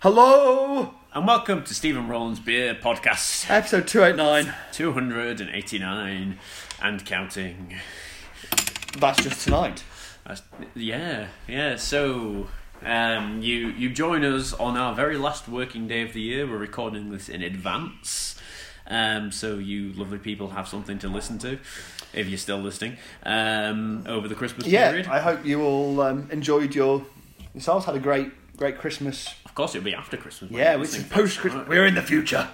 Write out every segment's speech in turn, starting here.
Hello! And welcome to Stephen Rowland's Beer Podcast, Episode 289. 289 and counting. That's just tonight. That's, yeah, yeah. So, um, you you join us on our very last working day of the year. We're recording this in advance, um, so you lovely people have something to listen to if you're still listening um, over the Christmas Yeah, period. I hope you all um, enjoyed your yourselves, had a great great Christmas. Of course, it'll be after Christmas. Yeah, post Christmas. We're in the future.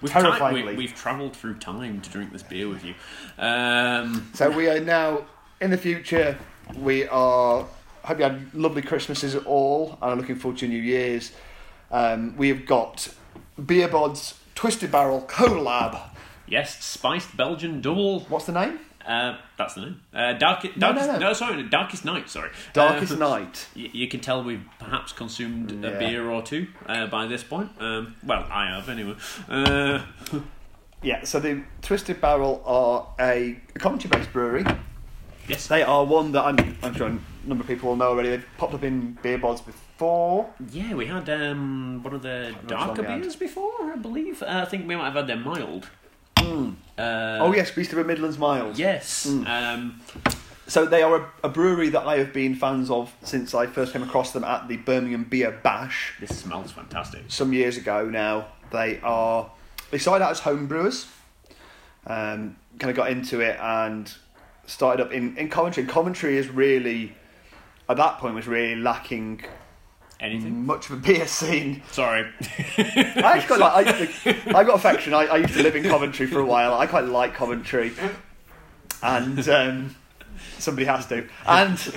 We've, tra- terrifyingly. we, have travelled through time to drink this beer with you. Um, So we are now in the future. We are. Hope you had lovely Christmases all, and I'm looking forward to New Year's. Um, we have got Beer Bod's Twisted Barrel collab. yes, spiced Belgian double. What's the name? Uh, that's the name. Uh, dark, No, darkest, no, no. sorry, Darkest Night. Sorry, Darkest Uh, Night. y- You can tell we've perhaps consumed Yeah. a beer or two uh, by this point. Um, well, I have anyway. Uh, Yeah, so the Twisted Barrel are a, Coventry-based brewery. yes, They are one that I'm, I'm sure a number of people will know already. They've popped up in beer bods before. yeah, we had um, one of the darker beers before, I believe. Uh, I think we might have had their mild. Uh, oh yes, used to Midlands Miles. Yes. Mm. Um, So they are a, a brewery that I have been fans of since I first came across them at the Birmingham Beer Bash this smells fantastic. some years ago. Now they are they started out as home brewers, um, kind of got into it and started up in in Coventry. And Coventry is really at that point was really lacking Anything? much of a beer scene. Sorry. I actually quite like. I, I've got affection. I, I used to live in Coventry for a while. I quite like Coventry, and um, somebody has to. And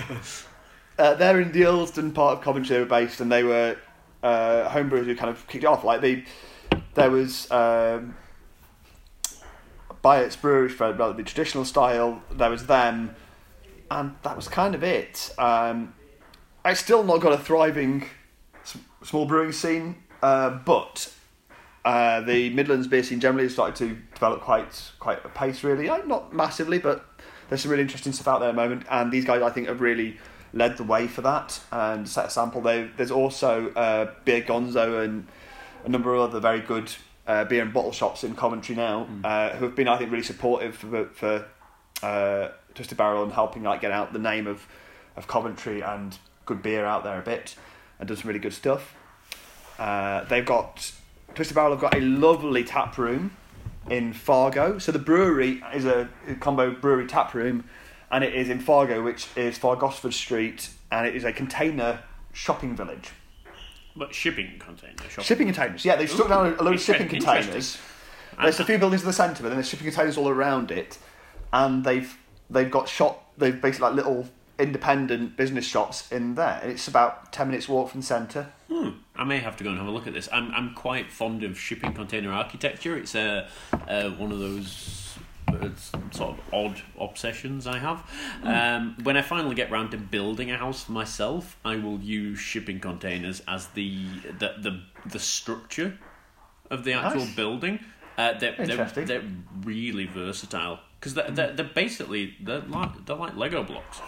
uh, they're in the Earlsdon part of Coventry. They were based, and they were uh, homebrewers who kind of kicked it off. Like they, there was. Um, by its brewery for relatively traditional style, there was them, and that was kind of it. Um, I still not got a thriving small brewing scene, uh, but uh, the Midlands beer scene generally has started to develop quite quite a pace. Really, not massively, but there's some really interesting stuff out there at the moment, and these guys I think have really led the way for that and set a sample. They, there's also uh, Beer Gonzo and a number of other very good uh, beer and bottle shops in Coventry now uh, who have been I think really supportive for, for uh, Twisted Barrel and helping like get out the name of of Coventry and good beer out there a bit and done some really good stuff. Uh, they've got Twisted Barrel have got a lovely tap room in Fargo. So the brewery is a, combo brewery tap room, and it is in Fargo, which is Far Gosford Street, and it is a container shopping village. But shipping container. Shop. Shipping containers, yeah, they've stuck down a load of shipping containers. There's a few buildings in the centre, but then there's shipping containers all around it, and they've they've got shop they've basically like little independent business shops in there. It's about ten minutes walk from the centre. Hmm. I may have to go and have a look at this. I'm I'm quite fond of shipping container architecture. It's a uh, one of those uh, sort of odd obsessions I have. Um, when I finally get round to building a house for myself, I will use shipping containers as the the the, the structure of the actual Nice. building. Uh, they're, they're, they're really versatile because they're, they're, they're basically they're like they're like Lego blocks.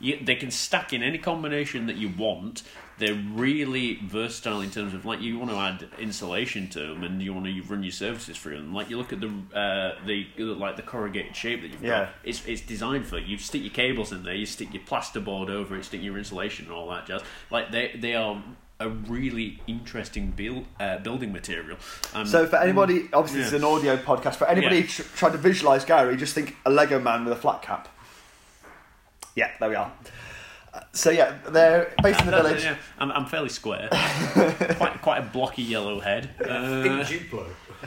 You, they can stack in any combination that you want. They're really versatile in terms of like you want to add insulation to them and you want to run your services through them. Like you look at the uh, the like the corrugated shape that you've Yeah. got. It's it's designed for you stick your cables in there, you stick your plasterboard over it, stick your insulation and all that jazz. Like they they are a really interesting build uh, building material. Um, So for anybody, obviously it's an audio podcast. For anybody Yeah. tr- trying to visualise Gary, just think a Lego man with a flat cap. Yeah, there we are. Uh, So yeah, they're based in the village. yeah, I'm, I'm fairly square, quite quite a blocky yellow head. Uh, Think Duplo.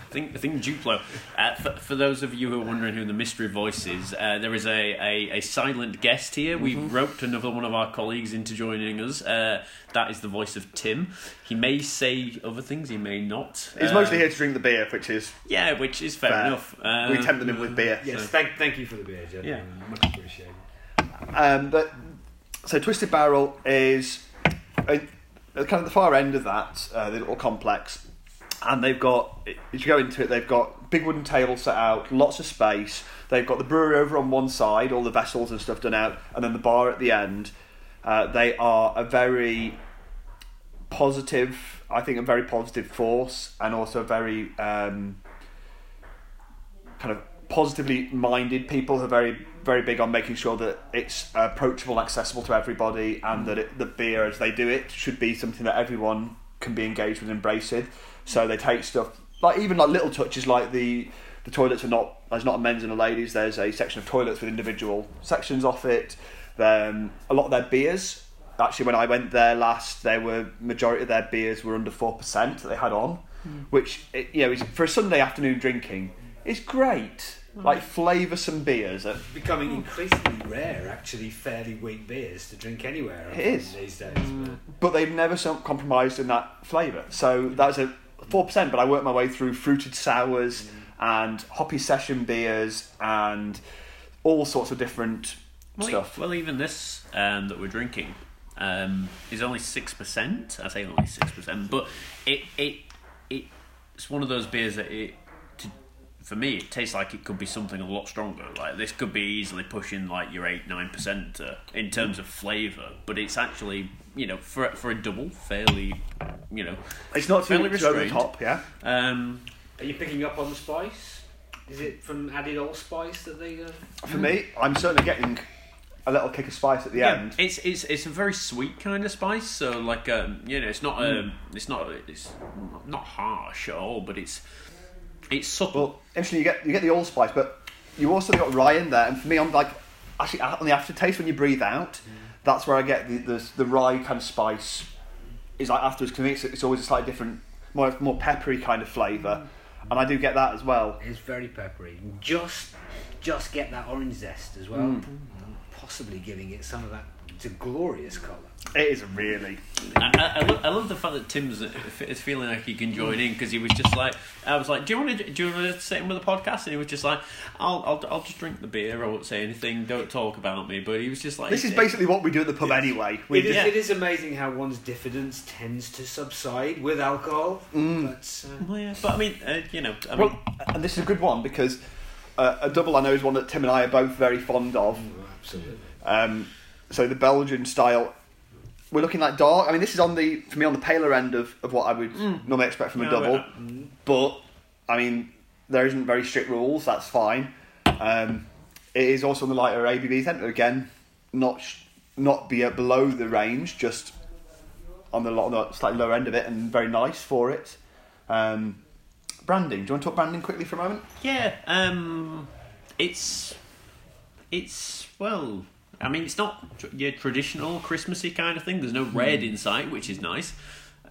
Think, think Duplo. Uh, for, for those of you who are wondering who the mystery voice is, uh, there is a, a, a silent guest here. We Mm-hmm. roped another one of our colleagues into joining us. Uh, that is the voice of Tim. He may say other things, he may not. He's Uh, mostly here to drink the beer, which is Yeah, which is fair, fair. enough. Uh, we tempted him with beer. Yes, So- thank, thank you for the beer, Jeff. Yeah. Much appreciated. Um, but, so Twisted Barrel is uh, at kind of the far end of that, uh, the little complex, and they've got as you go into it, they've got big wooden tables set out, lots of space. They've got the brewery over on one side, all the vessels and stuff done out, and then the bar at the end. Uh, they are a very positive I think, a very positive force, and also a very um, kind of positively minded people who are very very big on making sure that it's approachable and accessible to everybody and that it, the beer as they do it should be something that everyone can be engaged with and embrace it. So they take stuff like even like little touches like the the toilets are not there's not a men's and a ladies there's a section of toilets with individual sections off it. Um, a lot of their beers actually when I went there last there were majority of their beers were under 4% that they had on which it, you know is, for a Sunday afternoon drinking is great like flavoursome beers that Becoming increasingly rare, actually, fairly weak beers to drink anywhere. I It think, is. these days. but- but they've never so compromised in that flavour. So that's a four percent. But I worked my way through fruited sours and hoppy session beers and all sorts of different Well, e- stuff. well, even this um, that we're drinking um, is only six percent. I say only six percent, but it it it it's one of those beers that it. To, for me, it tastes like it could be something a lot stronger. Like this could be easily pushing like your eight nine percent uh, in terms of flavour, but it's actually you know for for a double fairly you know It's not too fairly much over the top, yeah. Um, Are you picking up on the spice? Is it from added allspice that they? Uh... For me, I'm certainly getting a little kick of spice at the yeah, end. it's it's it's a very sweet kind of spice. So like um, you know, it's not um, it's not it's not harsh at all, but it's it's subtle. Well, interesting. You get you get the allspice, but you also got rye in there. And for me, I'm like actually on the aftertaste when you breathe out. That's where I get the, the the rye kind of spice. Is like afterwards. Because it's, it's always a slightly different, more more peppery kind of flavour, and I do get that as well. It's very peppery. Just, just get that orange zest as well. Mm. Possibly giving it some of that. It's a glorious colour. It is really. I, I, I, love, I love the fact that Tim's uh, is feeling like he can join in because he was just like I was like, do you want to do you want to sit in with the podcast? And he was just like, I'll I'll, I'll just drink the beer. I won't say anything. Don't talk about me. But he was just like, This is basically what we do at the pub anyway. We It is, Yeah. it is amazing how one's diffidence tends to subside with alcohol. Mm. But uh, Well, yeah, but I mean, uh, you know, I mean, well, and this is a good one because uh, a double I know is one that Tim and I are both very fond of. absolutely. Um, so the Belgian style, we're looking like dark. I mean, this is on the for me on the paler end of, of what I would normally expect from a double. but- But I mean, there isn't very strict rules. That's fine. Um, it is also on the lighter ABV centre again, not not be at below the range, just on the, on the slightly lower end of it, and very nice for it. Um, branding. Do you want to talk branding quickly for a moment? Yeah, um, it's it's well. I mean, it's not your traditional Christmassy kind of thing. There's no red in sight, which is nice.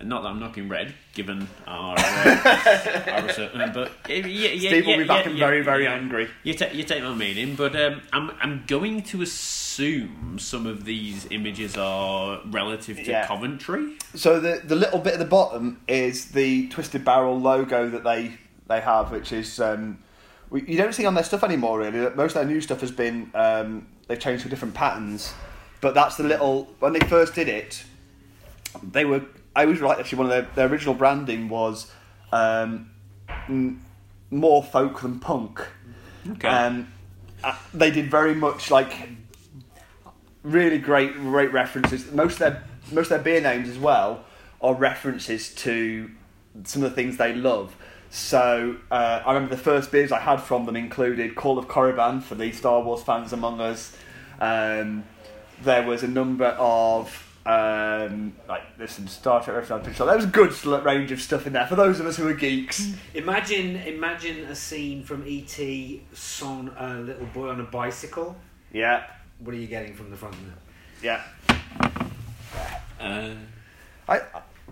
Not that I'm knocking red, given our, uh, our research, but yeah, yeah, Steve will yeah, be back and very, very angry. You take you take my meaning, but um, I'm I'm going to assume some of these images are relative to. Coventry. So the the little bit at the bottom is the Twisted Barrel logo that they they have, which is um, we, you don't see on their stuff anymore. Really, most of their new stuff has been um, they've changed to different patterns. But that's the little when they first did it, they were. I was right. Actually, one of their, their original branding was um, more folk than punk. Okay. Um, uh, they did very much like really great, great references. Most of their most of their beer names as well are references to some of the things they love. So uh, I remember the first beers I had from them included Call of Korriban for the Star Wars fans among us. Um, there was a number of um, like there's some Star Trek references. There was a good range of stuff in there for those of us who are geeks. Imagine, imagine a scene from ET, son, a little boy on a bicycle. Yeah, What are you getting from the front there? yeah. Uh, I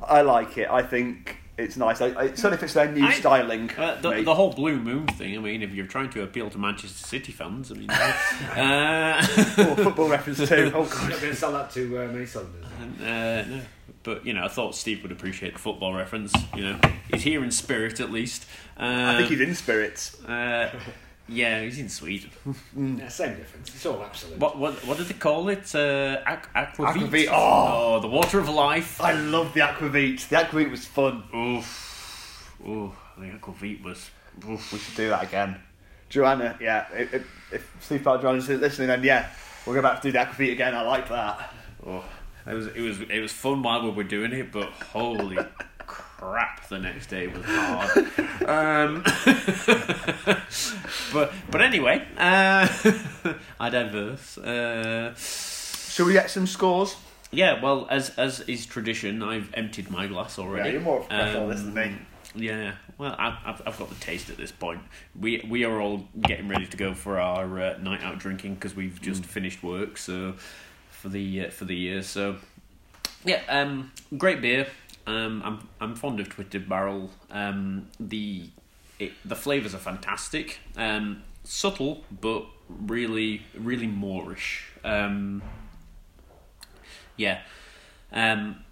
I like it. I think it's nice. I, I, it certainly fits their new I- styling. Uh, the, the whole Blue Moon thing, I mean, if you're trying to appeal to Manchester City fans, I mean. uh, Oh, football reference too. Oh I'm god. not going to sell that to uh, many Southerners. uh, no. But, you know, I thought Steve would appreciate the football reference. You know, he's here in spirit at least. Uh, I think he's in spirits. Yeah, he's in Sweden. Yeah, same difference. It's all absolute. What what what did they call it? Uh, aqu- aquavit. Aquavit, oh. the water of life. I love the aquavit. The aquavit was fun. Oof. Ooh, the aquavit was. Oof. We should do that again. Joanna, yeah. If, if, if Steve Park Joanna's listening, then yeah, we'll go back to do the aquavit again. I like that. Oh, it was it was it was fun while we were doing it, but holy crap the next day. Was hard. um, but but anyway, uh, I diverse. Uh, Shall we get some scores? yeah, well, as as is tradition, I've emptied my glass already. Yeah, you're more professional Um, this than me. Yeah, well, I've, I've, got the taste at this point. We we are all getting ready to go for our uh, night out drinking because we've just finished work. So for the uh, for the year, so yeah, um, great beer. Um, I'm I'm fond of Twisted Barrel. Um, the it, the flavors are fantastic. Um, subtle, but really really Moorish. Um, yeah. Um,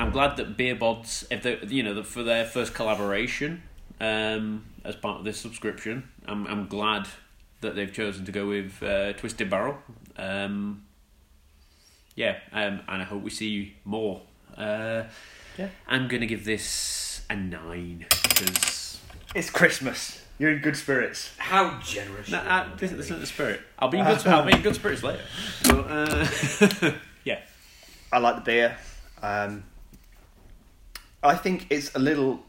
I'm glad that Beer Bods, if they, you know, for their first collaboration um, as part of this subscription, I'm I'm glad that they've chosen to go with uh, Twisted Barrel. Um, yeah, um, and I hope we see more. Uh, Yeah. I'm gonna give this a nine because It's Christmas. You're in good spirits. How generous. no, you uh, this, this isn't the spirit. I'll be in good. I'll be in good spirits later. But, uh, yeah, I like the beer. Um, I think it's a little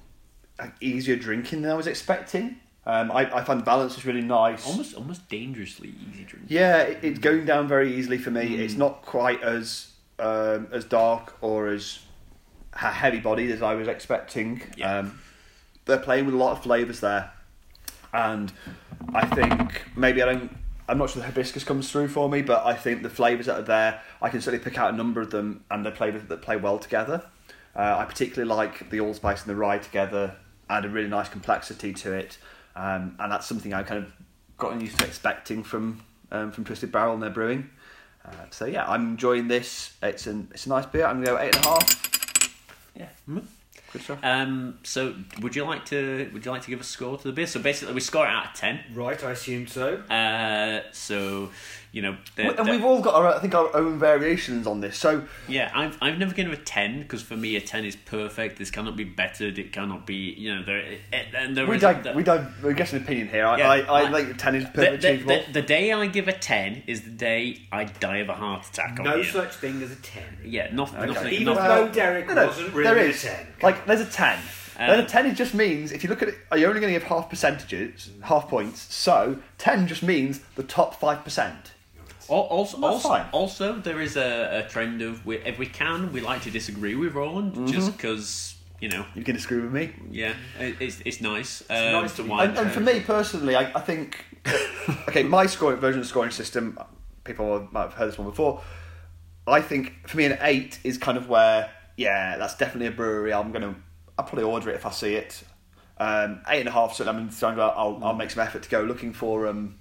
like, easier drinking than I was expecting. Um, I, I find the balance is really nice. almost almost dangerously easy drink. Yeah, it, it's going down very easily for me. Mm. It's not quite as um, as dark or as ha- heavy bodied as I was expecting. Yeah. Um, they're playing with a lot of flavors there, and I think maybe I don't. I'm not sure the hibiscus comes through for me, but I think the flavors that are there, I can certainly pick out a number of them, and they play that play well together. Uh, I particularly like the allspice and the rye together, add a really nice complexity to it, um, and that's something I kind of gotten used to expecting from um, from Twisted Barrel and their brewing. Uh, so yeah, I'm enjoying this. It's an it's a nice beer. I'm gonna go eight and a half. Yeah, Mhm. good stuff. Um, so would you like to would you like to give a score to the beer? So basically, we score it out of ten. Right, I assume so. Uh, so you know, the, and the- we've all got our, I think our own variations on this. So yeah, I've I've never given a ten because for me a ten is perfect. This cannot be bettered. It cannot be you know there it, and there we is- don't the- we don't we're getting an opinion here. I Yeah, I, I I- think ten is the, the, the, the day I give a ten is the day I die of a heart attack. On No here. such thing as a 10. Yeah, not, Okay. nothing. Even nothing. though Derek no, no, wasn't really there a 10. Like there's a ten. Um, then a ten it just means if you look at it, are you only going to give half percentages, half points? So ten just means the top five percent. Al- Also, That's also, fine. also, there is a, a trend of we, if we can, we like to disagree with Roland Mm-hmm. just because you know, You can disagree with me. yeah, it, it's it's nice. um, nice to And, and for me personally, I, I think okay, my scoring version of the scoring system. People might have heard this one before. I think for me, an eight is kind of where yeah, that's definitely a brewery. I'm gonna I'll probably order it if I see it. Um, eight and a half. So I mean, so I'll I'll make some effort to go looking for um,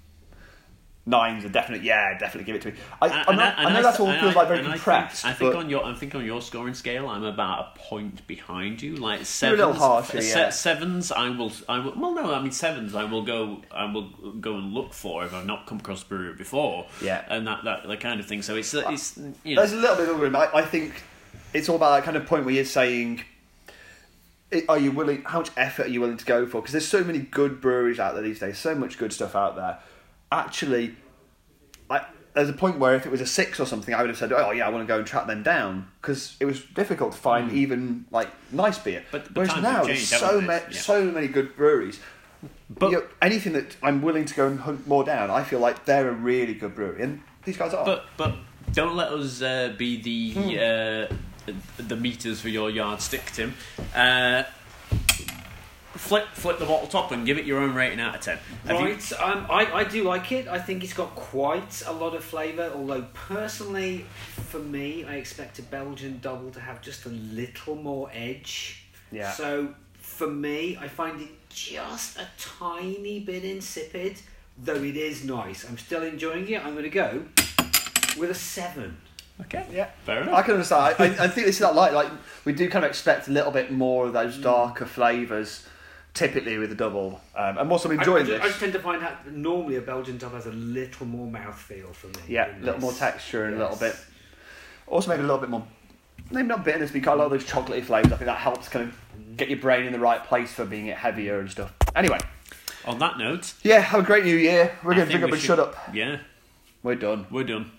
nines. are definitely yeah, definitely give it to me. I, And- I, know, and I know that's all feels like very and I think- compressed. I think, on your, I think on your scoring scale, I'm about a point behind you. Like You're a sevens, little harsher, yeah. sevens, I will, I will. Well, no, I mean sevens, I will go, I will go and look for if I've not come across brewery before. Yeah. and that that, that kind of thing. So it's it's you know, There's a little bit of room. I, I think it's all about that kind of point where you're saying, are you willing? How much effort are you willing to go for? Because there's so many good breweries out there these days. So much good stuff out there. Actually, I, there's a point where if it was a six or something, I would have said, oh yeah, I want to go and track them down because it was difficult to find even like nice beer. But- but Whereas now have there's changed, so many. Yeah. so many good breweries. But- You know, anything that I'm willing to go and hunt more down, I feel like they're a really good brewery, and these guys are. But but don't let us uh, be the Hmm. uh, the meters for your yardstick, Tim. Uh, flip flip the bottle top and give it your own rating out of ten. Have you- Right, um, I, I do like it. I think it's got quite a lot of flavour, although personally, for me, I expect a Belgian double to have just a little more edge. Yeah. So, for me, I find it just a tiny bit insipid, though it is nice. I'm still enjoying it. I'm going to go with a 7. okay, Yeah, fair enough. I can understand. I, I, I think this is that light. Like we do kind of expect a little bit more of those darker flavours, typically with a double. Um, I'm also I, enjoying I, ju- this. I just tend to find that normally a Belgian double has a little more mouthfeel for me. yeah, a little more texture and a little bit. Also, maybe a little bit more. Maybe not bitterness, but you got a lot of those chocolatey flavours. I think that helps kind of get your brain in the right place for being it heavier and stuff. Anyway, On that note, yeah, have a great new year. We're going to think drink up we and should- shut up. yeah, We're done. we're done.